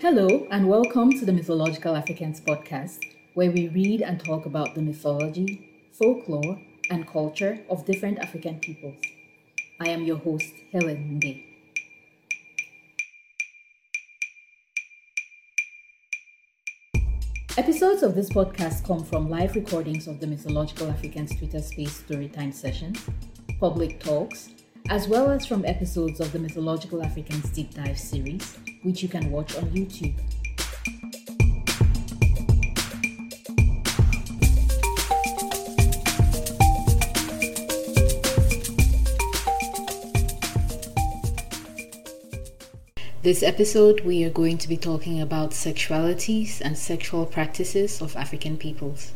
Hello, and welcome to the Mythological Africans podcast, where we read and talk about the mythology, folklore, and culture of different African peoples. I am your host, Helen Nde. Episodes of this podcast come from live recordings of the Mythological Africans Twitter Space Storytime sessions, public talks, as well as from episodes of the Mythological Africans Deep Dive series, which you can watch on YouTube. This episode, we are going to be talking about sexualities and sexual practices of African peoples.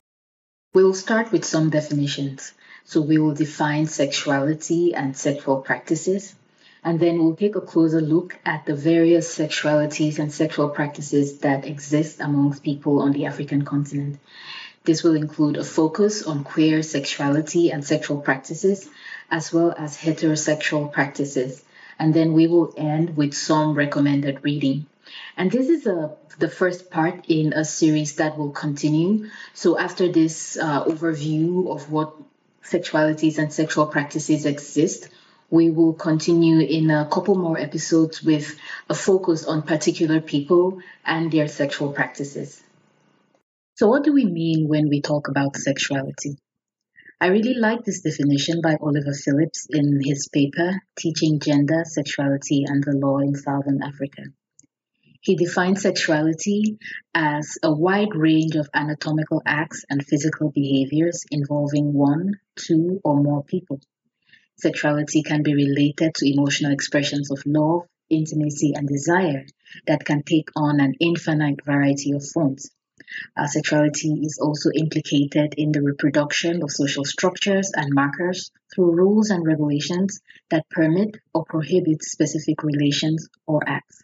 We'll start with some definitions. So, we will define sexuality and sexual practices, and then we'll take a closer look at the various sexualities and sexual practices that exist amongst people on the African continent. This will include a focus on queer sexuality and sexual practices, as well as heterosexual practices. And then we will end with some recommended reading. And this is a, the first part in a series that will continue. So, after this uh, overview of what sexualities and sexual practices exist, we will continue in a couple more episodes with a focus on particular people and their sexual practices. So, what do we mean when we talk about sexuality? I really like this definition by Oliver Phillips in his paper, Teaching Gender, Sexuality, and the Law in Southern Africa. He defines sexuality as a wide range of anatomical acts and physical behaviors involving one, two, or more people. Sexuality can be related to emotional expressions of love, intimacy, and desire that can take on an infinite variety of forms. Uh, sexuality is also implicated in the reproduction of social structures and markers through rules and regulations that permit or prohibit specific relations or acts.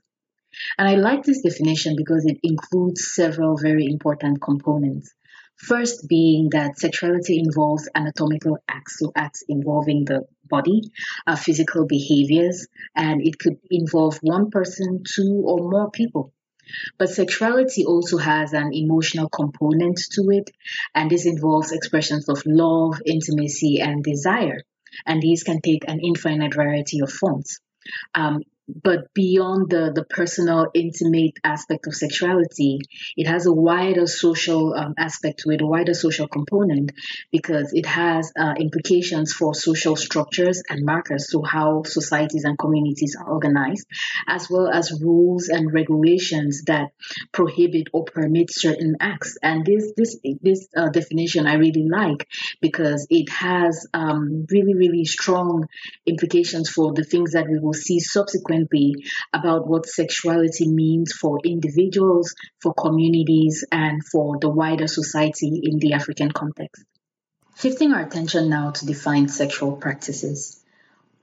And I like this definition because it includes several very important components. First, being that sexuality involves anatomical acts, so acts involving the body, uh, physical behaviors, and it could involve one person, two, or more people. But sexuality also has an emotional component to it, and this involves expressions of love, intimacy, and desire. And these can take an infinite variety of forms. Um, but beyond the, the personal, intimate aspect of sexuality, it has a wider social um, aspect to it, a wider social component, because it has uh, implications for social structures and markers, to how societies and communities are organized, as well as rules and regulations that prohibit or permit certain acts. And this this this uh, definition I really like because it has um, really really strong implications for the things that we will see subsequently about what sexuality means for individuals, for communities, and for the wider society in the African context. Shifting our attention now to defined sexual practices.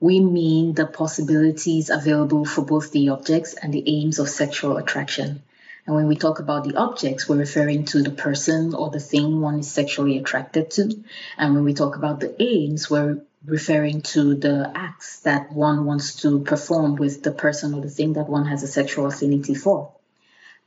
We mean the possibilities available for both the objects and the aims of sexual attraction. And when we talk about the objects, we're referring to the person or the thing one is sexually attracted to. And when we talk about the aims, we're referring to the acts that one wants to perform with the person or the thing that one has a sexual affinity for.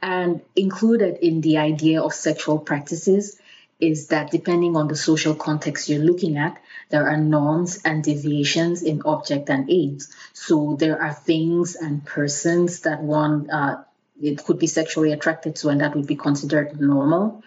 And included in the idea of sexual practices is that depending on the social context you're looking at, there are norms and deviations in object and aims. So there are things and persons that one uh, it could be sexually attracted to, and that would be considered normal.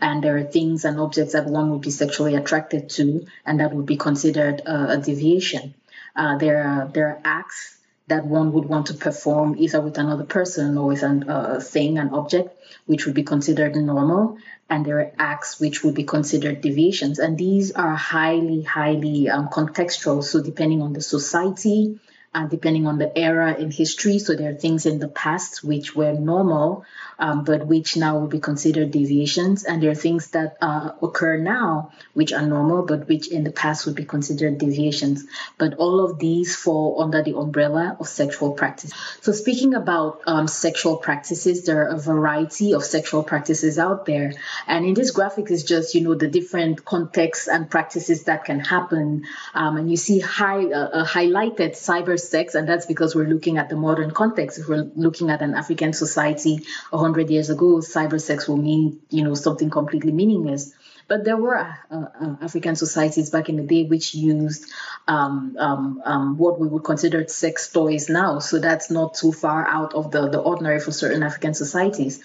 And there are things and objects that one would be sexually attracted to, and that would be considered uh, a deviation. Uh, there are there are acts that one would want to perform either with another person or with a uh, thing, an object, which would be considered normal, and there are acts which would be considered deviations. And these are highly, highly um, contextual. So depending on the society, uh, depending on the era in history. So there are things in the past which were normal, um, but which now will be considered deviations. And there are things that uh, occur now which are normal, but which in the past would be considered deviations. But all of these fall under the umbrella of sexual practice. So speaking about um, sexual practices, there are a variety of sexual practices out there. And in this graphic is just, you know, the different contexts and practices that can happen. Um, and you see high, uh, highlighted cyber sex, and that's because we're looking at the modern context. If we're looking at an African society 100 years ago, cyber sex will mean, you know, something completely meaningless. But there were uh, uh, African societies back in the day which used um, um, um, what we would consider sex toys now. So that's not too far out of the, the ordinary for certain African societies.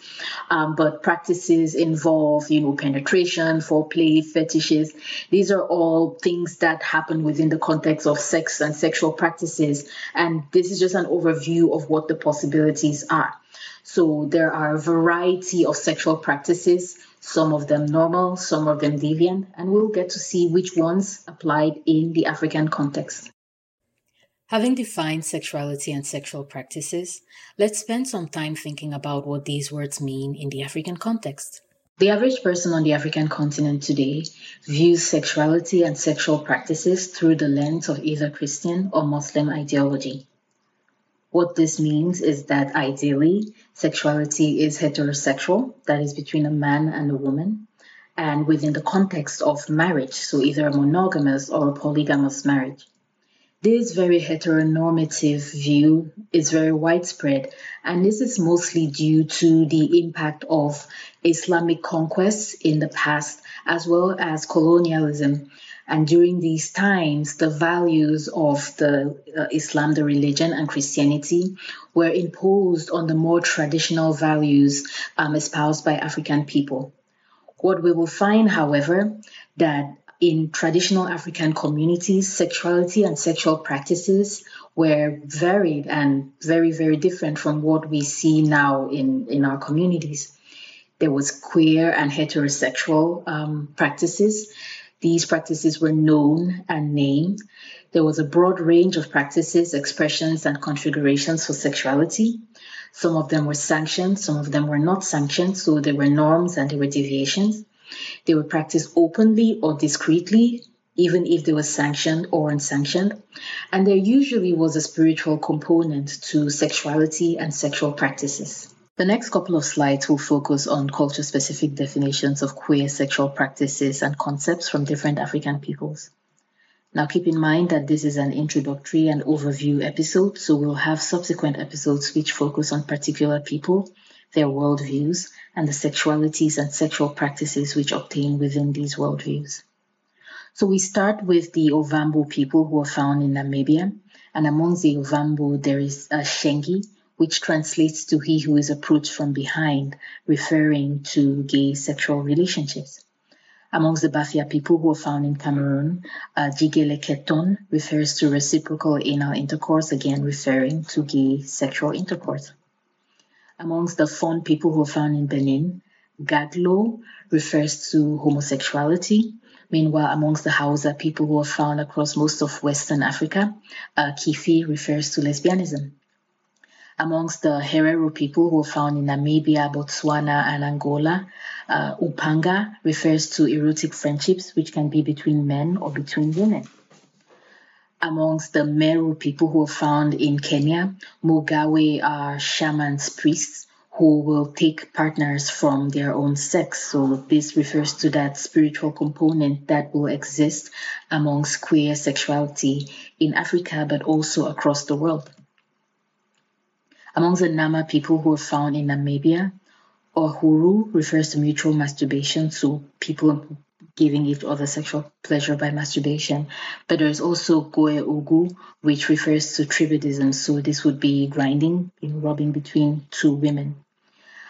Um, but practices involve, you know, penetration, foreplay, fetishes. These are all things that happen within the context of sex and sexual practices. And this is just an overview of what the possibilities are. So there are a variety of sexual practices some of them normal, some of them deviant, and we'll get to see which ones applied in the African context. Having defined sexuality and sexual practices, let's spend some time thinking about what these words mean in the African context. The average person on the African continent today views sexuality and sexual practices through the lens of either Christian or Muslim ideology. What this means is that ideally, sexuality is heterosexual, that is between a man and a woman, and within the context of marriage, so either a monogamous or a polygamous marriage. This very heteronormative view is very widespread, and this is mostly due to the impact of Islamic conquests in the past, as well as colonialism, and during these times, the values of the uh, Islam, the religion, and Christianity were imposed on the more traditional values um, espoused by African people. What we will find, however, that in traditional African communities, sexuality and sexual practices were varied and very, very different from what we see now in, in our communities. There was queer and heterosexual um, practices these practices were known and named. There was a broad range of practices, expressions, and configurations for sexuality. Some of them were sanctioned, some of them were not sanctioned, so there were norms and there were deviations. They were practiced openly or discreetly, even if they were sanctioned or unsanctioned. And there usually was a spiritual component to sexuality and sexual practices. The next couple of slides will focus on culture specific definitions of queer sexual practices and concepts from different African peoples. Now, keep in mind that this is an introductory and overview episode, so we'll have subsequent episodes which focus on particular people, their worldviews, and the sexualities and sexual practices which obtain within these worldviews. So, we start with the Ovambo people who are found in Namibia, and amongst the Ovambo, there is a Shengi, which translates to he who is approached from behind, referring to gay sexual relationships. Amongst the Bafia people who are found in Cameroon, uh, Jigele Keton refers to reciprocal anal intercourse, again referring to gay sexual intercourse. Amongst the Fon people who are found in Benin, Gaglo refers to homosexuality. Meanwhile, amongst the Hausa people who are found across most of Western Africa, uh, Kifi refers to lesbianism amongst the Herero people who are found in Namibia, Botswana, and Angola. Uh, upanga refers to erotic friendships, which can be between men or between women. Amongst the Meru people who are found in Kenya, Mugawe are shamans, priests who will take partners from their own sex. So this refers to that spiritual component that will exist amongst queer sexuality in Africa, but also across the world. Amongst the Nama people who are found in Namibia, Uhuru refers to mutual masturbation, so people giving each other sexual pleasure by masturbation. But there's also Goe Ugu, which refers to tribadism, so this would be grinding, rubbing between two women.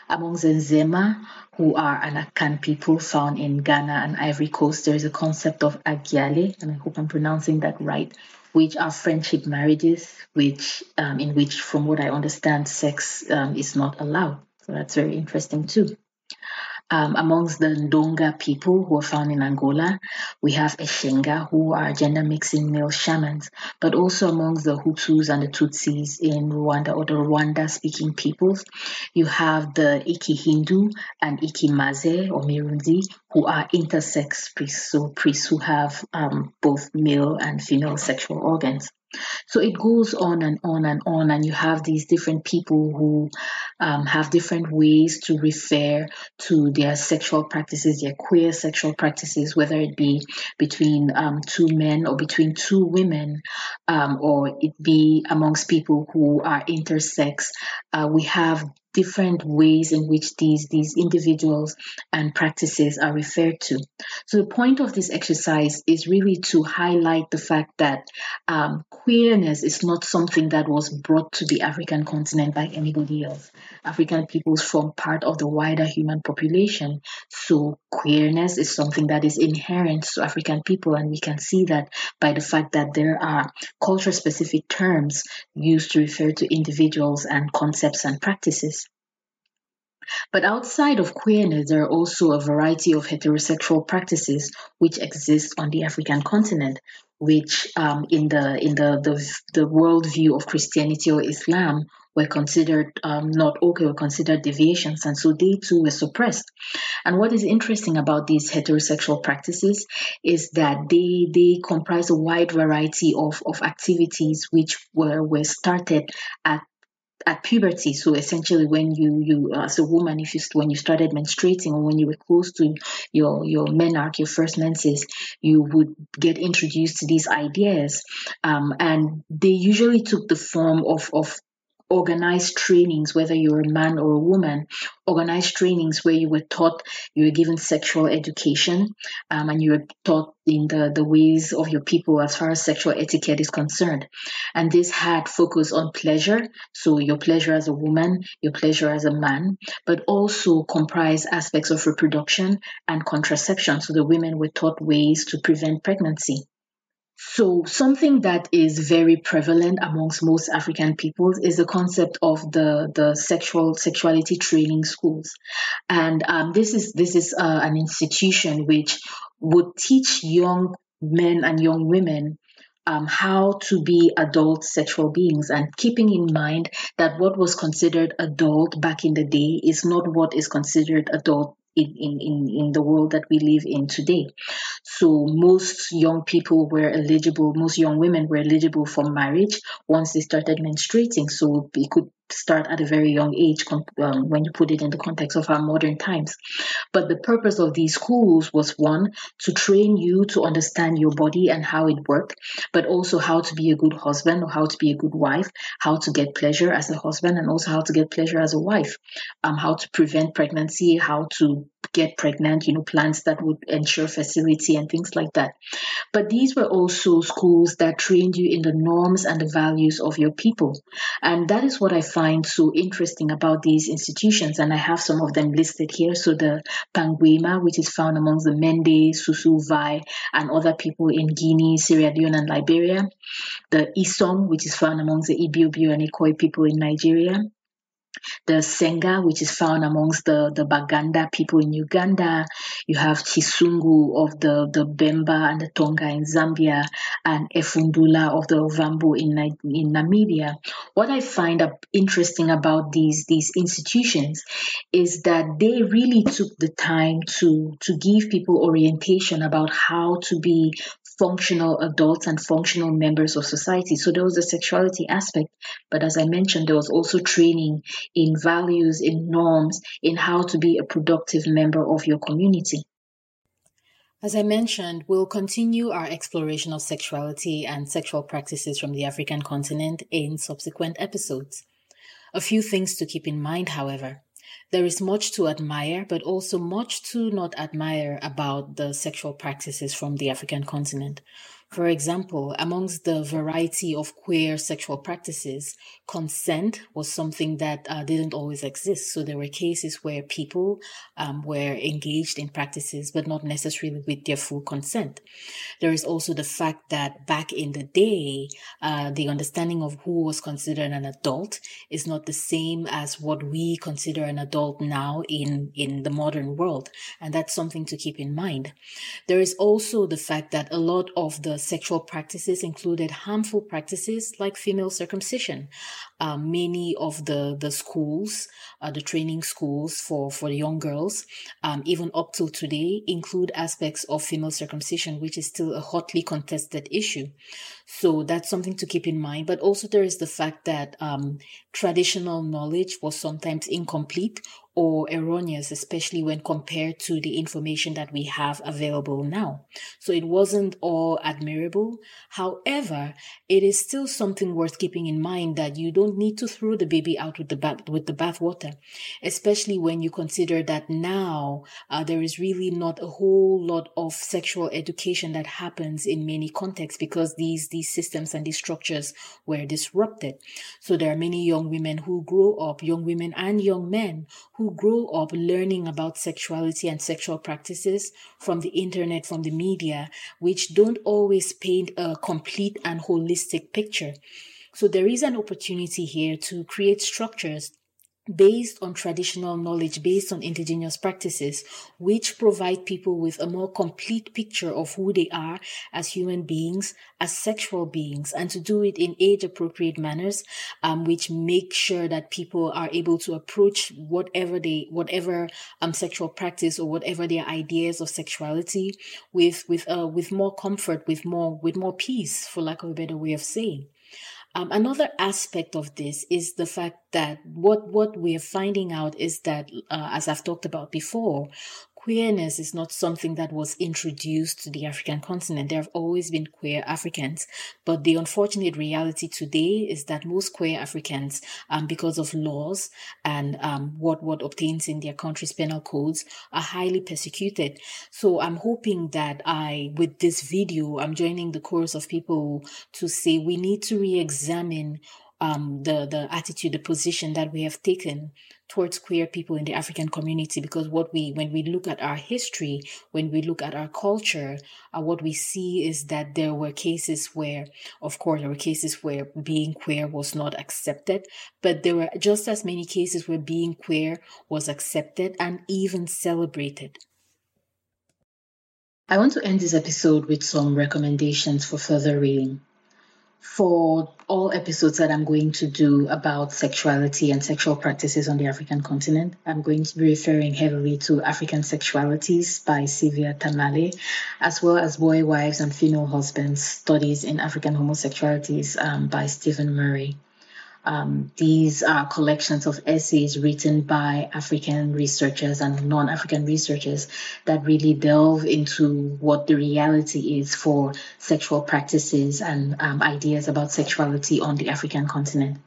Amongst the Nzema, who are an Akan people found in Ghana and Ivory Coast, there is a concept of Agiale, and I hope I'm pronouncing that right, which are friendship marriages, which um, in which, from what I understand, sex um, is not allowed. So that's very interesting too. Um, amongst the Ndonga people who are found in Angola, we have Eshenga, who are gender mixing male shamans, but also amongst the Hutus and the Tutsis in Rwanda or the Rwanda speaking peoples, you have the Iki Hindu and Iki Maze or Mirundi, who are intersex priests, so priests who have um, both male and female sexual organs. So it goes on and on and on, and you have these different people who um, have different ways to refer to their sexual practices, their queer sexual practices, whether it be between um, two men or between two women, um, or it be amongst people who are intersex. Uh, we have different ways in which these these individuals and practices are referred to. So the point of this exercise is really to highlight the fact that um, queerness is not something that was brought to the African continent by anybody else. African peoples form part of the wider human population, so queerness is something that is inherent to African people, and we can see that by the fact that there are culture-specific terms used to refer to individuals and concepts and practices. But outside of queerness, there are also a variety of heterosexual practices which exist on the African continent, which um, in the in the, the the worldview of Christianity or Islam were considered um, not okay or considered deviations, and so they too were suppressed. And what is interesting about these heterosexual practices is that they they comprise a wide variety of, of activities which were were started at at puberty so essentially when you you as a woman if you when you started menstruating or when you were close to your your menarche your first menses you would get introduced to these ideas um, and they usually took the form of of organized trainings, whether you're a man or a woman, organized trainings where you were taught, you were given sexual education, um, and you were taught in the, the ways of your people as far as sexual etiquette is concerned. And this had focus on pleasure, so your pleasure as a woman, your pleasure as a man, but also comprised aspects of reproduction and contraception. So the women were taught ways to prevent pregnancy. So, something that is very prevalent amongst most African peoples is the concept of the the sexual sexuality training schools, and um, this is this is uh, an institution which would teach young men and young women um, how to be adult sexual beings and keeping in mind that what was considered adult back in the day is not what is considered adult in, in, in the world that we live in today. So most young people were eligible, most young women were eligible for marriage once they started menstruating. So it could start at a very young age um, when you put it in the context of our modern times. But the purpose of these schools was one, to train you to understand your body and how it worked, but also how to be a good husband or how to be a good wife, how to get pleasure as a husband and also how to get pleasure as a wife, um, how to prevent pregnancy, how to get pregnant, you know, plans that would ensure facility and things like that. But these were also schools that trained you in the norms and the values of your people. And that is what I find so interesting about these institutions. And I have some of them listed here. So the Panguema, which is found amongst the Mende, Susu, Vai, and other people in Guinea, Sierra Leone, and Liberia. The Isom, which is found amongst the Ibibio and Ikoi people in Nigeria the Senga, which is found amongst the, the Baganda people in Uganda. You have Chisungu of the, the Bemba and the Tonga in Zambia, and Efundula of the Ovambo in, in Namibia. What I find interesting about these, these institutions is that they really took the time to, to give people orientation about how to be functional adults and functional members of society. So there was the sexuality aspect, but as I mentioned, there was also training in values, in norms, in how to be a productive member of your community. As I mentioned, we'll continue our exploration of sexuality and sexual practices from the African continent in subsequent episodes. A few things to keep in mind, however. There is much to admire, but also much to not admire about the sexual practices from the African continent. For example, amongst the variety of queer sexual practices, consent was something that uh, didn't always exist. So there were cases where people um, were engaged in practices, but not necessarily with their full consent. There is also the fact that back in the day, uh, the understanding of who was considered an adult is not the same as what we consider an adult now in, in the modern world. And that's something to keep in mind. There is also the fact that a lot of the sexual practices included harmful practices like female circumcision. Um, many of the, the schools, uh, the training schools for, for young girls, um, even up till today, include aspects of female circumcision, which is still a hotly contested issue. So that's something to keep in mind. But also there is the fact that um, traditional knowledge was sometimes incomplete or erroneous, especially when compared to the information that we have available now. So it wasn't all admirable. However, it is still something worth keeping in mind that you don't need to throw the baby out with the bath with the bathwater, especially when you consider that now uh, there is really not a whole lot of sexual education that happens in many contexts because these these systems and these structures were disrupted. So there are many young women who grow up, young women and young men who grow up learning about sexuality and sexual practices from the internet, from the media, which don't always paint a complete and holistic picture. So there is an opportunity here to create structures based on traditional knowledge, based on indigenous practices, which provide people with a more complete picture of who they are as human beings, as sexual beings, and to do it in age appropriate manners, um, which make sure that people are able to approach whatever they, whatever um, sexual practice or whatever their ideas of sexuality with, with, uh, with more comfort, with more, with more peace, for lack of a better way of saying. Um, another aspect of this is the fact that what what we are finding out is that, uh, as I've talked about before, queerness is not something that was introduced to the African continent. There have always been queer Africans, but the unfortunate reality today is that most queer Africans, um, because of laws and um, what what obtains in their country's penal codes, are highly persecuted. So I'm hoping that I, with this video, I'm joining the chorus of people to say we need to re-examine um, the the attitude, the position that we have taken towards queer people in the African community. Because what we, when we look at our history, when we look at our culture, uh, what we see is that there were cases where, of course, there were cases where being queer was not accepted, but there were just as many cases where being queer was accepted and even celebrated. I want to end this episode with some recommendations for further reading for all episodes that I'm going to do about sexuality and sexual practices on the African continent. I'm going to be referring heavily to African Sexualities by Sylvia Tamale, as well as Boy Wives and Female Husbands Studies in African Homosexualities um, by Stephen Murray. Um, these are collections of essays written by African researchers and non African researchers that really delve into what the reality is for sexual practices and um, ideas about sexuality on the African continent.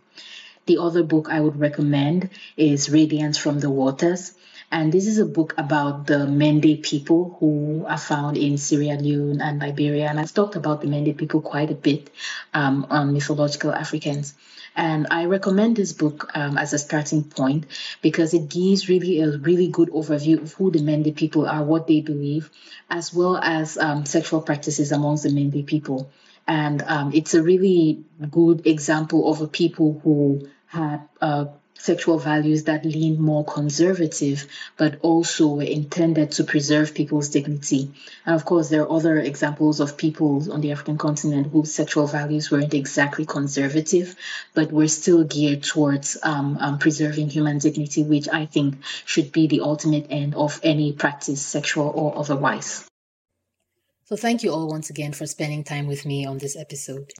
The other book I would recommend is Radiance from the Waters. And this is a book about the Mende people who are found in Sierra Leone and Liberia. And I've talked about the Mende people quite a bit um, on Mythological Africans. And I recommend this book um, as a starting point because it gives really a really good overview of who the Mende people are, what they believe, as well as um, sexual practices amongst the Mende people. And um, it's a really good example of a people who had uh, sexual values that lean more conservative, but also were intended to preserve people's dignity. And of course, there are other examples of people on the African continent whose sexual values weren't exactly conservative, but were still geared towards um, um, preserving human dignity, which I think should be the ultimate end of any practice, sexual or otherwise. So, thank you all once again for spending time with me on this episode.